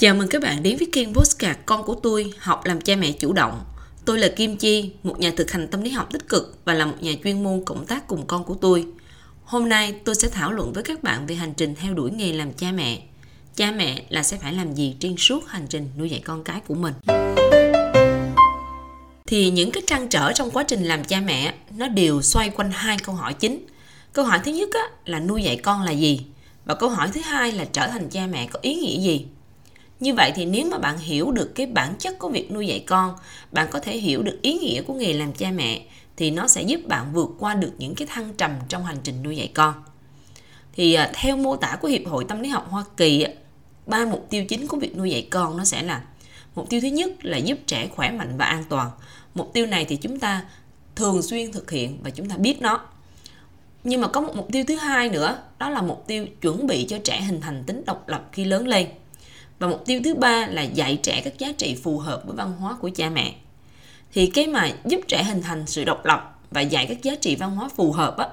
Chào mừng các bạn đến với kênh Postcard Con của tôi học làm cha mẹ chủ động. Tôi là Kim Chi, một nhà thực hành tâm lý học tích cực và là một nhà chuyên môn cộng tác cùng con của tôi. Hôm nay tôi sẽ thảo luận với các bạn về hành trình theo đuổi nghề làm cha mẹ. Cha mẹ là sẽ phải làm gì trên suốt hành trình nuôi dạy con cái của mình. Thì những cái trăn trở trong quá trình làm cha mẹ nó đều xoay quanh hai câu hỏi chính. Câu hỏi thứ nhất á, là nuôi dạy con là gì? Và câu hỏi thứ hai là trở thành cha mẹ có ý nghĩa gì? Như vậy thì nếu mà bạn hiểu được cái bản chất của việc nuôi dạy con, bạn có thể hiểu được ý nghĩa của nghề làm cha mẹ thì nó sẽ giúp bạn vượt qua được những cái thăng trầm trong hành trình nuôi dạy con. Thì à, theo mô tả của Hiệp hội Tâm lý học Hoa Kỳ, ba mục tiêu chính của việc nuôi dạy con nó sẽ là mục tiêu thứ nhất là giúp trẻ khỏe mạnh và an toàn. Mục tiêu này thì chúng ta thường xuyên thực hiện và chúng ta biết nó. Nhưng mà có một mục tiêu thứ hai nữa, đó là mục tiêu chuẩn bị cho trẻ hình thành tính độc lập khi lớn lên và mục tiêu thứ ba là dạy trẻ các giá trị phù hợp với văn hóa của cha mẹ. Thì cái mà giúp trẻ hình thành sự độc lập và dạy các giá trị văn hóa phù hợp á,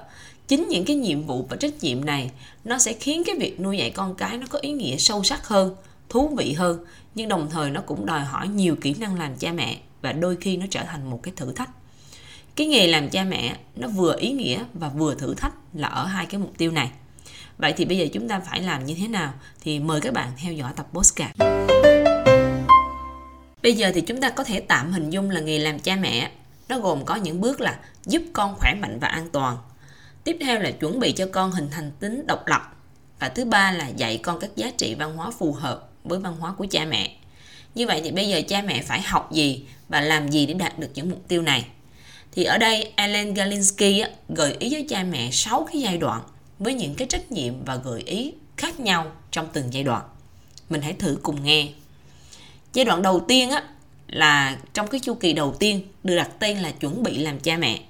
chính những cái nhiệm vụ và trách nhiệm này, nó sẽ khiến cái việc nuôi dạy con cái nó có ý nghĩa sâu sắc hơn, thú vị hơn, nhưng đồng thời nó cũng đòi hỏi nhiều kỹ năng làm cha mẹ và đôi khi nó trở thành một cái thử thách. Cái nghề làm cha mẹ nó vừa ý nghĩa và vừa thử thách là ở hai cái mục tiêu này. Vậy thì bây giờ chúng ta phải làm như thế nào? Thì mời các bạn theo dõi tập postcard. Bây giờ thì chúng ta có thể tạm hình dung là nghề làm cha mẹ. Nó gồm có những bước là giúp con khỏe mạnh và an toàn. Tiếp theo là chuẩn bị cho con hình thành tính độc lập. Và thứ ba là dạy con các giá trị văn hóa phù hợp với văn hóa của cha mẹ. Như vậy thì bây giờ cha mẹ phải học gì và làm gì để đạt được những mục tiêu này? Thì ở đây Alan Galinsky gợi ý với cha mẹ 6 cái giai đoạn với những cái trách nhiệm và gợi ý khác nhau trong từng giai đoạn. Mình hãy thử cùng nghe. Giai đoạn đầu tiên á, là trong cái chu kỳ đầu tiên được đặt tên là chuẩn bị làm cha mẹ.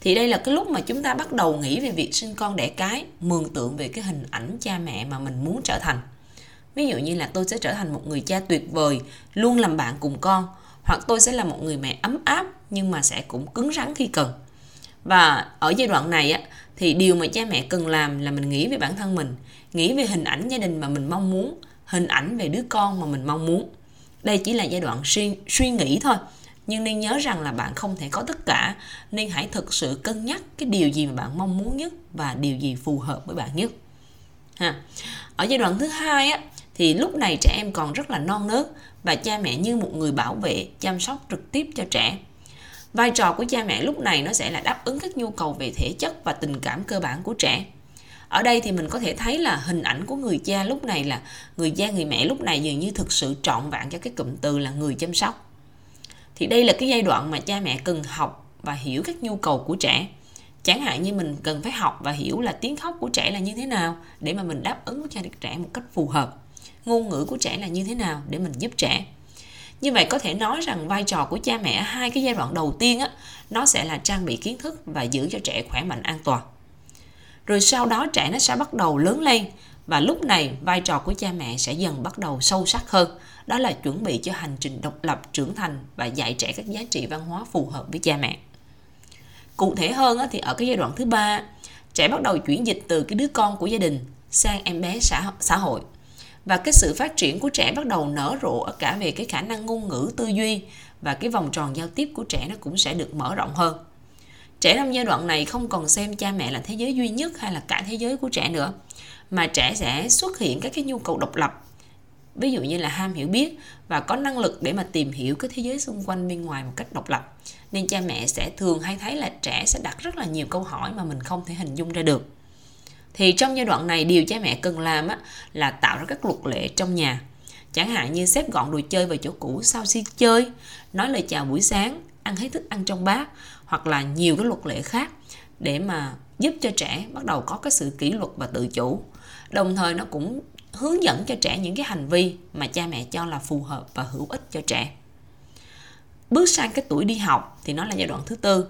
Thì đây là cái lúc mà chúng ta bắt đầu nghĩ về việc sinh con đẻ cái, mường tượng về cái hình ảnh cha mẹ mà mình muốn trở thành. Ví dụ như là tôi sẽ trở thành một người cha tuyệt vời, luôn làm bạn cùng con, hoặc tôi sẽ là một người mẹ ấm áp nhưng mà sẽ cũng cứng rắn khi cần. Và ở giai đoạn này á thì điều mà cha mẹ cần làm là mình nghĩ về bản thân mình nghĩ về hình ảnh gia đình mà mình mong muốn hình ảnh về đứa con mà mình mong muốn. Đây chỉ là giai đoạn suy, suy nghĩ thôi nhưng nên nhớ rằng là bạn không thể có tất cả. Nên hãy thực sự cân nhắc cái điều gì mà bạn mong muốn nhất và điều gì phù hợp với bạn nhất. Ha. Ở giai đoạn thứ hai á thì lúc này trẻ em còn rất là non nớt và cha mẹ như một người bảo vệ chăm sóc trực tiếp cho trẻ vai trò của cha mẹ lúc này nó sẽ là đáp ứng các nhu cầu về thể chất và tình cảm cơ bản của trẻ. Ở đây thì mình có thể thấy là hình ảnh của người cha lúc này là người cha, người mẹ lúc này dường như thực sự trọn vẹn cho cái cụm từ là người chăm sóc. Thì đây là cái giai đoạn mà cha mẹ cần học và hiểu các nhu cầu của trẻ. Chẳng hạn như mình cần phải học và hiểu là tiếng khóc của trẻ là như thế nào để mà mình đáp ứng cho trẻ một cách phù hợp. Ngôn ngữ của trẻ là như thế nào để mình giúp trẻ như vậy có thể nói rằng vai trò của cha mẹ hai cái giai đoạn đầu tiên á nó sẽ là trang bị kiến thức và giữ cho trẻ khỏe mạnh an toàn. Rồi sau đó trẻ nó sẽ bắt đầu lớn lên và lúc này vai trò của cha mẹ sẽ dần bắt đầu sâu sắc hơn. Đó là chuẩn bị cho hành trình độc lập trưởng thành và dạy trẻ các giá trị văn hóa phù hợp với cha mẹ. Cụ thể hơn thì ở cái giai đoạn thứ ba trẻ bắt đầu chuyển dịch từ cái đứa con của gia đình sang em bé xã, xã hội và cái sự phát triển của trẻ bắt đầu nở rộ ở cả về cái khả năng ngôn ngữ tư duy và cái vòng tròn giao tiếp của trẻ nó cũng sẽ được mở rộng hơn. Trẻ trong giai đoạn này không còn xem cha mẹ là thế giới duy nhất hay là cả thế giới của trẻ nữa, mà trẻ sẽ xuất hiện các cái nhu cầu độc lập. Ví dụ như là ham hiểu biết và có năng lực để mà tìm hiểu cái thế giới xung quanh bên ngoài một cách độc lập. Nên cha mẹ sẽ thường hay thấy là trẻ sẽ đặt rất là nhiều câu hỏi mà mình không thể hình dung ra được thì trong giai đoạn này điều cha mẹ cần làm á, là tạo ra các luật lệ trong nhà. Chẳng hạn như xếp gọn đồ chơi vào chỗ cũ sau khi chơi nói lời chào buổi sáng ăn hết thức ăn trong bát hoặc là nhiều cái luật lệ khác để mà giúp cho trẻ bắt đầu có cái sự kỷ luật và tự chủ. Đồng thời nó cũng hướng dẫn cho trẻ những cái hành vi mà cha mẹ cho là phù hợp và hữu ích cho trẻ. Bước sang cái tuổi đi học thì nó là giai đoạn thứ tư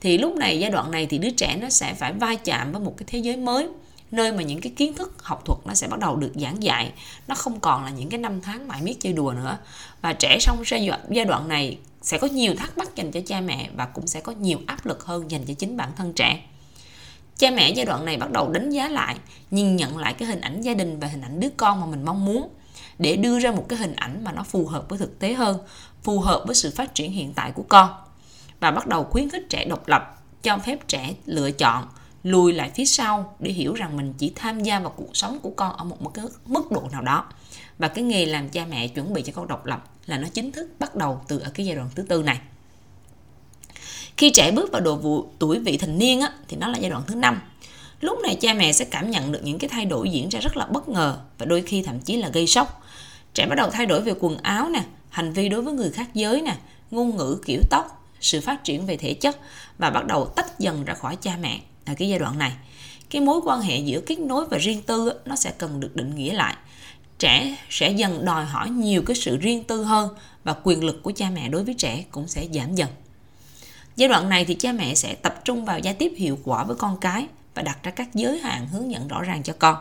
thì lúc này, giai đoạn này thì đứa trẻ nó sẽ phải va chạm với một cái thế giới mới, nơi mà những cái kiến thức học thuật nó sẽ bắt đầu được giảng dạy. Nó không còn là những cái năm tháng mãi miết chơi đùa nữa. Và trẻ trong giai đoạn này sẽ có nhiều thắc mắc dành cho cha mẹ và cũng sẽ có nhiều áp lực hơn dành cho chính bản thân trẻ. Cha mẹ giai đoạn này bắt đầu đánh giá lại, nhìn nhận lại cái hình ảnh gia đình và hình ảnh đứa con mà mình mong muốn, để đưa ra một cái hình ảnh mà nó phù hợp với thực tế hơn, phù hợp với sự phát triển hiện tại của con và bắt đầu khuyến khích trẻ độc lập cho phép trẻ lựa chọn lùi lại phía sau để hiểu rằng mình chỉ tham gia vào cuộc sống của con ở một, mức độ nào đó. Và cái nghề làm cha mẹ chuẩn bị cho con độc lập là nó chính thức bắt đầu từ ở cái giai đoạn thứ tư này. Khi trẻ bước vào độ vụ tuổi vị thành niên á, thì nó là giai đoạn thứ năm. Lúc này cha mẹ sẽ cảm nhận được những cái thay đổi diễn ra rất là bất ngờ và đôi khi thậm chí là gây sốc. Trẻ bắt đầu thay đổi về quần áo nè hành vi đối với người khác giới nè ngôn ngữ kiểu tóc sự phát triển về thể chất và bắt đầu tách dần ra khỏi cha mẹ. Ở cái giai đoạn này, cái mối quan hệ giữa kết nối và riêng tư nó sẽ cần được định nghĩa lại. Trẻ sẽ dần đòi hỏi nhiều cái sự riêng tư hơn và quyền lực của cha mẹ đối với trẻ cũng sẽ giảm dần. Giai đoạn này thì cha mẹ sẽ tập trung vào giao tiếp hiệu quả với con cái và đặt ra các giới hạn hướng dẫn rõ ràng cho con.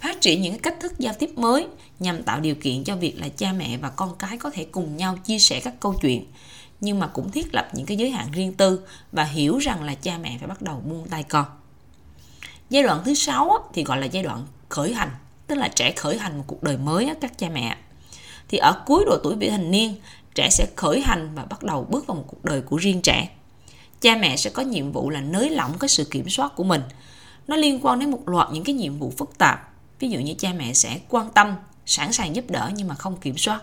Phát triển những cách thức giao tiếp mới nhằm tạo điều kiện cho việc là cha mẹ và con cái có thể cùng nhau chia sẻ các câu chuyện nhưng mà cũng thiết lập những cái giới hạn riêng tư và hiểu rằng là cha mẹ phải bắt đầu buông tay con. Giai đoạn thứ sáu thì gọi là giai đoạn khởi hành, tức là trẻ khởi hành một cuộc đời mới các cha mẹ. Thì ở cuối độ tuổi vị thành niên, trẻ sẽ khởi hành và bắt đầu bước vào một cuộc đời của riêng trẻ. Cha mẹ sẽ có nhiệm vụ là nới lỏng cái sự kiểm soát của mình. Nó liên quan đến một loạt những cái nhiệm vụ phức tạp. Ví dụ như cha mẹ sẽ quan tâm, sẵn sàng giúp đỡ nhưng mà không kiểm soát.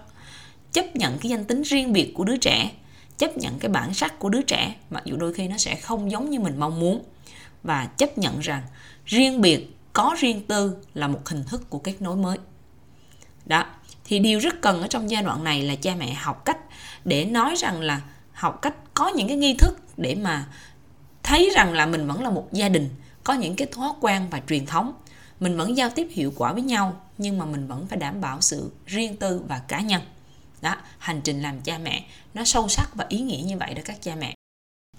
Chấp nhận cái danh tính riêng biệt của đứa trẻ chấp nhận cái bản sắc của đứa trẻ, mặc dù đôi khi nó sẽ không giống như mình mong muốn. Và chấp nhận rằng riêng biệt, có riêng tư là một hình thức của kết nối mới. Đó, thì điều rất cần ở trong giai đoạn này là cha mẹ học cách để nói rằng là học cách có những cái nghi thức để mà thấy rằng là mình vẫn là một gia đình, có những cái thói quen và truyền thống. Mình vẫn giao tiếp hiệu quả với nhau, nhưng mà mình vẫn phải đảm bảo sự riêng tư và cá nhân đó, hành trình làm cha mẹ, nó sâu sắc và ý nghĩa như vậy đó các cha mẹ.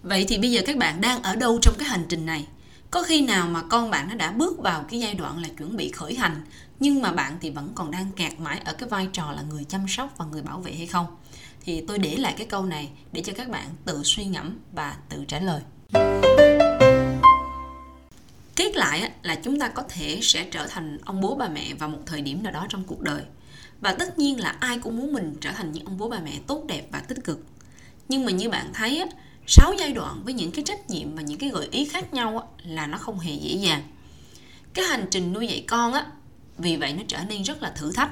Vậy thì bây giờ các bạn đang ở đâu trong cái hành trình này? Có khi nào mà con bạn nó đã bước vào cái giai đoạn là chuẩn bị khởi hành, nhưng mà bạn thì vẫn còn đang kẹt mãi ở cái vai trò là người chăm sóc và người bảo vệ hay không? Thì tôi để lại cái câu này để cho các bạn tự suy ngẫm và tự trả lời. Kết lại là chúng ta có thể sẽ trở thành ông bố, bà mẹ vào một thời điểm nào đó trong cuộc đời và tất nhiên là ai cũng muốn mình trở thành những ông bố bà mẹ tốt đẹp và tích cực. Nhưng mà như bạn thấy sáu giai đoạn với những cái trách nhiệm và những cái gợi ý khác nhau là nó không hề dễ dàng. Cái hành trình nuôi dạy con á, vì vậy nó trở nên rất là thử thách.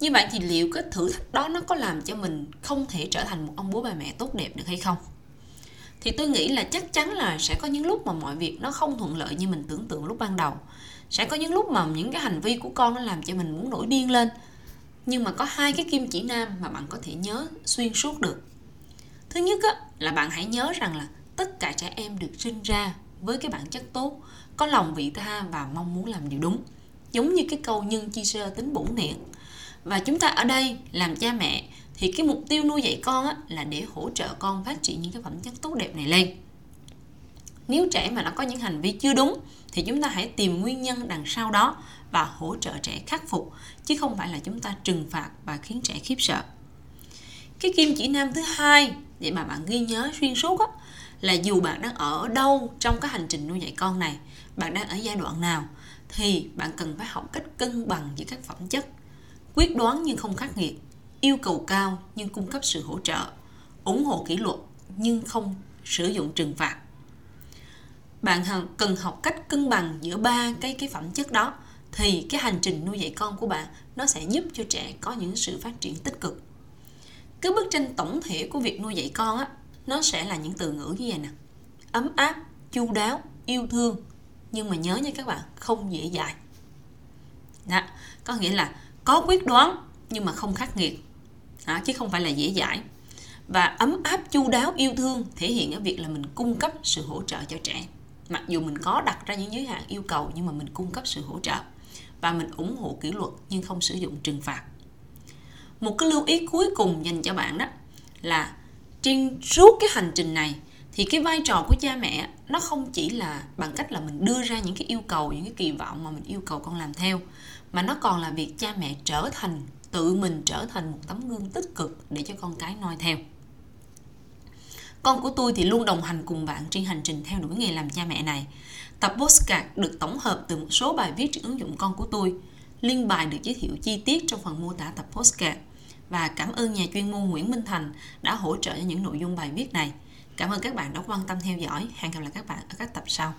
Như vậy thì liệu cái thử thách đó nó có làm cho mình không thể trở thành một ông bố bà mẹ tốt đẹp được hay không? Thì tôi nghĩ là chắc chắn là sẽ có những lúc mà mọi việc nó không thuận lợi như mình tưởng tượng lúc ban đầu. Sẽ có những lúc mà những cái hành vi của con nó làm cho mình muốn nổi điên lên nhưng mà có hai cái kim chỉ nam mà bạn có thể nhớ xuyên suốt được. Thứ nhất á, là bạn hãy nhớ rằng là tất cả trẻ em được sinh ra với cái bản chất tốt có lòng vị tha và mong muốn làm điều đúng giống như cái câu nhân chi sơ tính bổn thiện và chúng ta ở đây làm cha mẹ thì cái mục tiêu nuôi dạy con á, là để hỗ trợ con phát triển những cái phẩm chất tốt đẹp này lên. Nếu trẻ mà nó có những hành vi chưa đúng thì chúng ta hãy tìm nguyên nhân đằng sau đó và hỗ trợ trẻ khắc phục chứ không phải là chúng ta trừng phạt và khiến trẻ khiếp sợ. Cái kim chỉ nam thứ hai để mà bạn ghi nhớ xuyên suốt á, là dù bạn đang ở đâu trong cái hành trình nuôi dạy con này bạn đang ở giai đoạn nào thì bạn cần phải học cách cân bằng giữa các phẩm chất. Quyết đoán nhưng không khắc nghiệt yêu cầu cao nhưng cung cấp sự hỗ trợ ủng hộ kỷ luật nhưng không sử dụng trừng phạt. Bạn cần học cách cân bằng giữa ba cái cái phẩm chất đó thì cái hành trình nuôi dạy con của bạn nó sẽ giúp cho trẻ có những sự phát triển tích cực. Cái bức tranh tổng thể của việc nuôi dạy con á nó sẽ là những từ ngữ như vậy nè. Ấm áp chu đáo yêu thương. Nhưng mà nhớ nha các bạn không dễ dãi. Đó có nghĩa là có quyết đoán nhưng mà không khắc nghiệt. Đó, chứ không phải là dễ dãi. Và ấm áp chu đáo yêu thương thể hiện ở việc là mình cung cấp sự hỗ trợ cho trẻ. Mặc dù mình có đặt ra những giới hạn yêu cầu nhưng mà mình cung cấp sự hỗ trợ và mình ủng hộ kỷ luật nhưng không sử dụng trừng phạt. Một cái lưu ý cuối cùng dành cho bạn đó là trên suốt cái hành trình này thì cái vai trò của cha mẹ nó không chỉ là bằng cách là mình đưa ra những cái yêu cầu, những cái kỳ vọng mà mình yêu cầu con làm theo, mà nó còn là việc cha mẹ trở thành, tự mình trở thành một tấm gương tích cực để cho con cái noi theo con của tôi thì luôn đồng hành cùng bạn trên hành trình theo đuổi nghề làm cha mẹ này tập postcard được tổng hợp từ một số bài viết trên ứng dụng con của tôi, Liên bài được giới thiệu chi tiết trong phần mô tả tập postcard. Và cảm ơn nhà chuyên môn Nguyễn Minh Thành đã hỗ trợ cho những nội dung bài viết này. Cảm ơn các bạn đã quan tâm theo dõi. Hẹn gặp lại các bạn ở các tập sau.